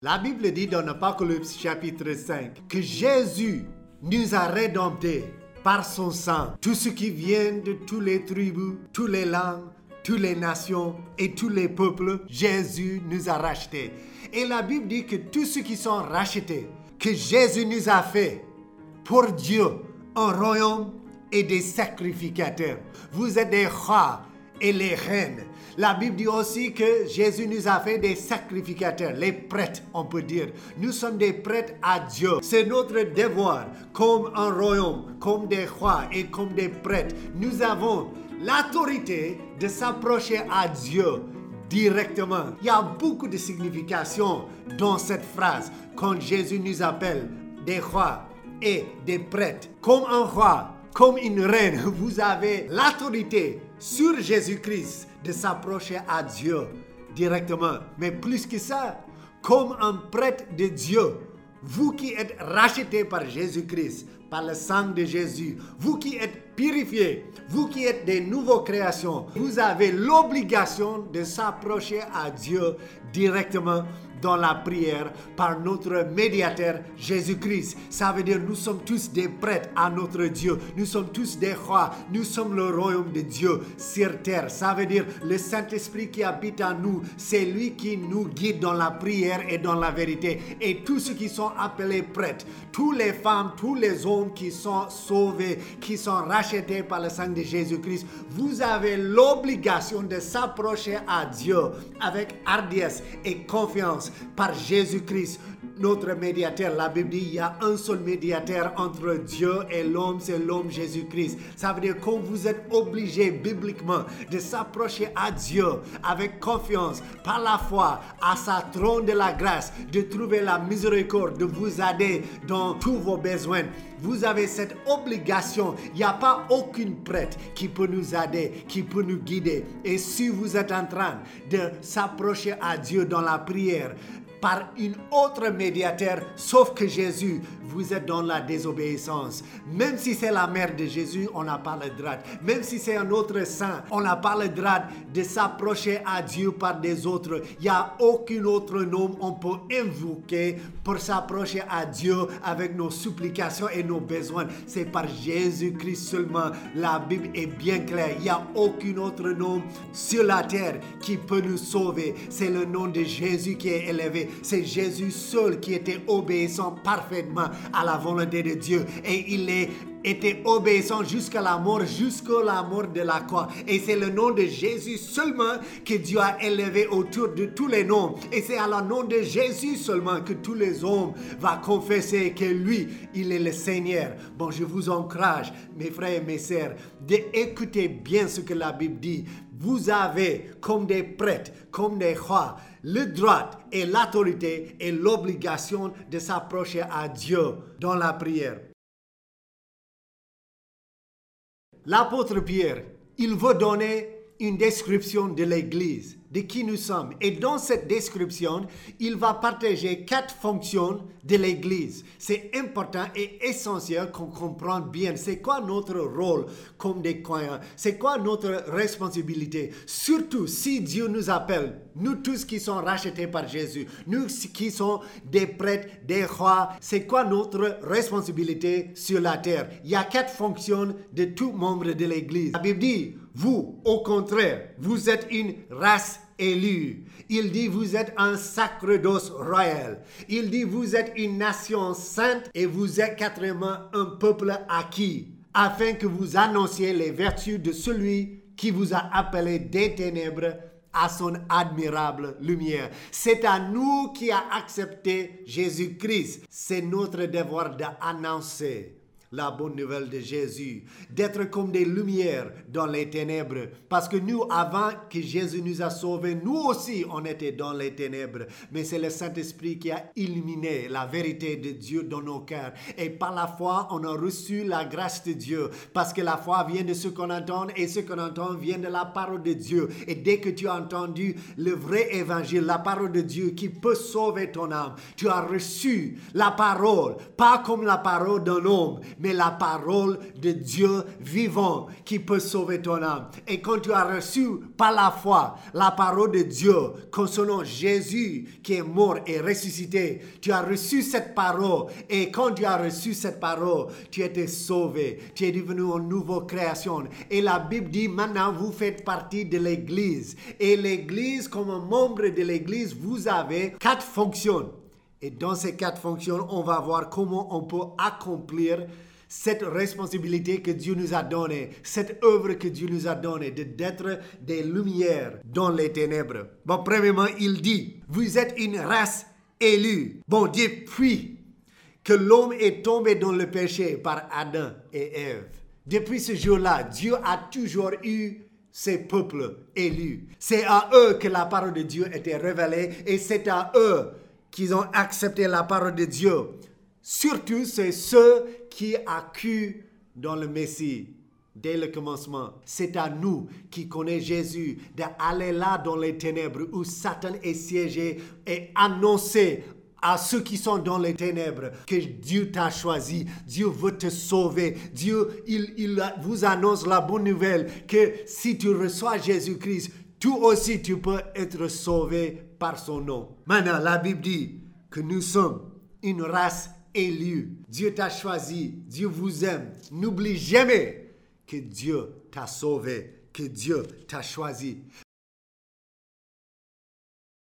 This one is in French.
La Bible dit dans Apocalypse chapitre 5 que Jésus nous a rédemptés par son sang. Tous ceux qui viennent de toutes les tribus, toutes les langues, toutes les nations et tous les peuples, Jésus nous a rachetés. Et la Bible dit que tous ceux qui sont rachetés, que Jésus nous a fait pour Dieu un royaume et des sacrificateurs. Vous êtes des rois et les reines. La Bible dit aussi que Jésus nous a fait des sacrificateurs, les prêtres, on peut dire. Nous sommes des prêtres à Dieu. C'est notre devoir, comme un royaume, comme des rois et comme des prêtres. Nous avons l'autorité de s'approcher à Dieu directement. Il y a beaucoup de signification dans cette phrase quand Jésus nous appelle des rois et des prêtres. Comme un roi, comme une reine, vous avez l'autorité sur Jésus-Christ de s'approcher à Dieu directement. Mais plus que ça, comme un prêtre de Dieu, vous qui êtes rachetés par Jésus-Christ, par le sang de Jésus, vous qui êtes purifiés, vous qui êtes des nouvelles créations, vous avez l'obligation de s'approcher à Dieu directement dans la prière par notre médiateur Jésus-Christ. Ça veut dire nous sommes tous des prêtres à notre Dieu. Nous sommes tous des rois. Nous sommes le royaume de Dieu sur terre. Ça veut dire le Saint-Esprit qui habite en nous, c'est lui qui nous guide dans la prière et dans la vérité. Et tous ceux qui sont appelés prêtres, tous les femmes, tous les hommes qui sont sauvés, qui sont rachetés par le sang de Jésus-Christ, vous avez l'obligation de s'approcher à Dieu avec hardiesse et confiance par Jésus-Christ, notre médiateur. La Bible dit il y a un seul médiateur entre Dieu et l'homme, c'est l'homme Jésus-Christ. Ça veut dire que vous êtes obligé bibliquement de s'approcher à Dieu avec confiance, par la foi, à sa trône de la grâce, de trouver la miséricorde, de vous aider dans tous vos besoins. Vous avez cette obligation. Il n'y a pas aucune prêtre qui peut nous aider, qui peut nous guider. Et si vous êtes en train de s'approcher à Dieu dans la prière, par une autre médiateur, sauf que Jésus, vous êtes dans la désobéissance. Même si c'est la mère de Jésus, on n'a pas le droit. Même si c'est un autre saint, on n'a pas le droit de s'approcher à Dieu par des autres. Il n'y a aucun autre nom on peut invoquer pour s'approcher à Dieu avec nos supplications et nos besoins. C'est par Jésus-Christ seulement. La Bible est bien claire. Il n'y a aucun autre nom sur la terre qui peut nous sauver. C'est le nom de Jésus qui est élevé. C'est Jésus seul qui était obéissant parfaitement à la volonté de Dieu. Et il est était obéissant jusqu'à la mort, jusqu'à la mort de la croix. Et c'est le nom de Jésus seulement que Dieu a élevé autour de tous les noms. Et c'est à la nom de Jésus seulement que tous les hommes vont confesser que lui, il est le Seigneur. Bon, je vous encourage, mes frères et mes sœurs, d'écouter bien ce que la Bible dit. Vous avez, comme des prêtres, comme des rois, le droit et l'autorité et l'obligation de s'approcher à Dieu dans la prière. L'apôtre Pierre, il veut donner une description de l'Église, de qui nous sommes. Et dans cette description, il va partager quatre fonctions de l'Église. C'est important et essentiel qu'on comprenne bien c'est quoi notre rôle comme des croyants, c'est quoi notre responsabilité? Surtout si Dieu nous appelle, nous tous qui sommes rachetés par Jésus, nous qui sommes des prêtres, des rois, c'est quoi notre responsabilité sur la terre? Il y a quatre fonctions de tout membre de l'Église. La Bible dit, vous, au contraire, vous êtes une race élue. Il dit, vous êtes un sacerdoce royal. Il dit, vous êtes une nation sainte et vous êtes quatrièmement un peuple acquis, afin que vous annonciez les vertus de celui qui vous a appelé des ténèbres à son admirable lumière. C'est à nous qui a accepté Jésus-Christ. C'est notre devoir d'annoncer la bonne nouvelle de Jésus, d'être comme des lumières dans les ténèbres. Parce que nous, avant que Jésus nous a sauvés, nous aussi, on était dans les ténèbres. Mais c'est le Saint-Esprit qui a illuminé la vérité de Dieu dans nos cœurs. Et par la foi, on a reçu la grâce de Dieu. Parce que la foi vient de ce qu'on entend et ce qu'on entend vient de la parole de Dieu. Et dès que tu as entendu le vrai évangile, la parole de Dieu qui peut sauver ton âme, tu as reçu la parole, pas comme la parole d'un homme, mais la parole de Dieu vivant qui peut sauver ton âme. Et quand tu as reçu par la foi la parole de Dieu concernant Jésus qui est mort et ressuscité, tu as reçu cette parole. Et quand tu as reçu cette parole, tu étais sauvé. Tu es devenu une nouvelle création. Et la Bible dit maintenant vous faites partie de l'Église. Et l'Église, comme membre de l'Église, vous avez quatre fonctions. Et dans ces quatre fonctions, on va voir comment on peut accomplir cette responsabilité que Dieu nous a donnée, cette œuvre que Dieu nous a donnée, de d'être des lumières dans les ténèbres. Bon, premièrement, il dit, vous êtes une race élue. Bon, depuis que l'homme est tombé dans le péché par Adam et Ève, depuis ce jour-là, Dieu a toujours eu ses peuples élus. C'est à eux que la parole de Dieu était révélée et c'est à eux qu'ils ont accepté la parole de Dieu. Surtout, c'est ceux qui cru dans le Messie dès le commencement. C'est à nous qui connaissons Jésus d'aller là dans les ténèbres où Satan est siégé et annoncer à ceux qui sont dans les ténèbres que Dieu t'a choisi, Dieu veut te sauver, Dieu il, il vous annonce la bonne nouvelle que si tu reçois Jésus-Christ, toi aussi tu peux être sauvé par son nom. Maintenant, la Bible dit que nous sommes une race élue. Dieu t'a choisi, Dieu vous aime. N'oublie jamais que Dieu t'a sauvé, que Dieu t'a choisi.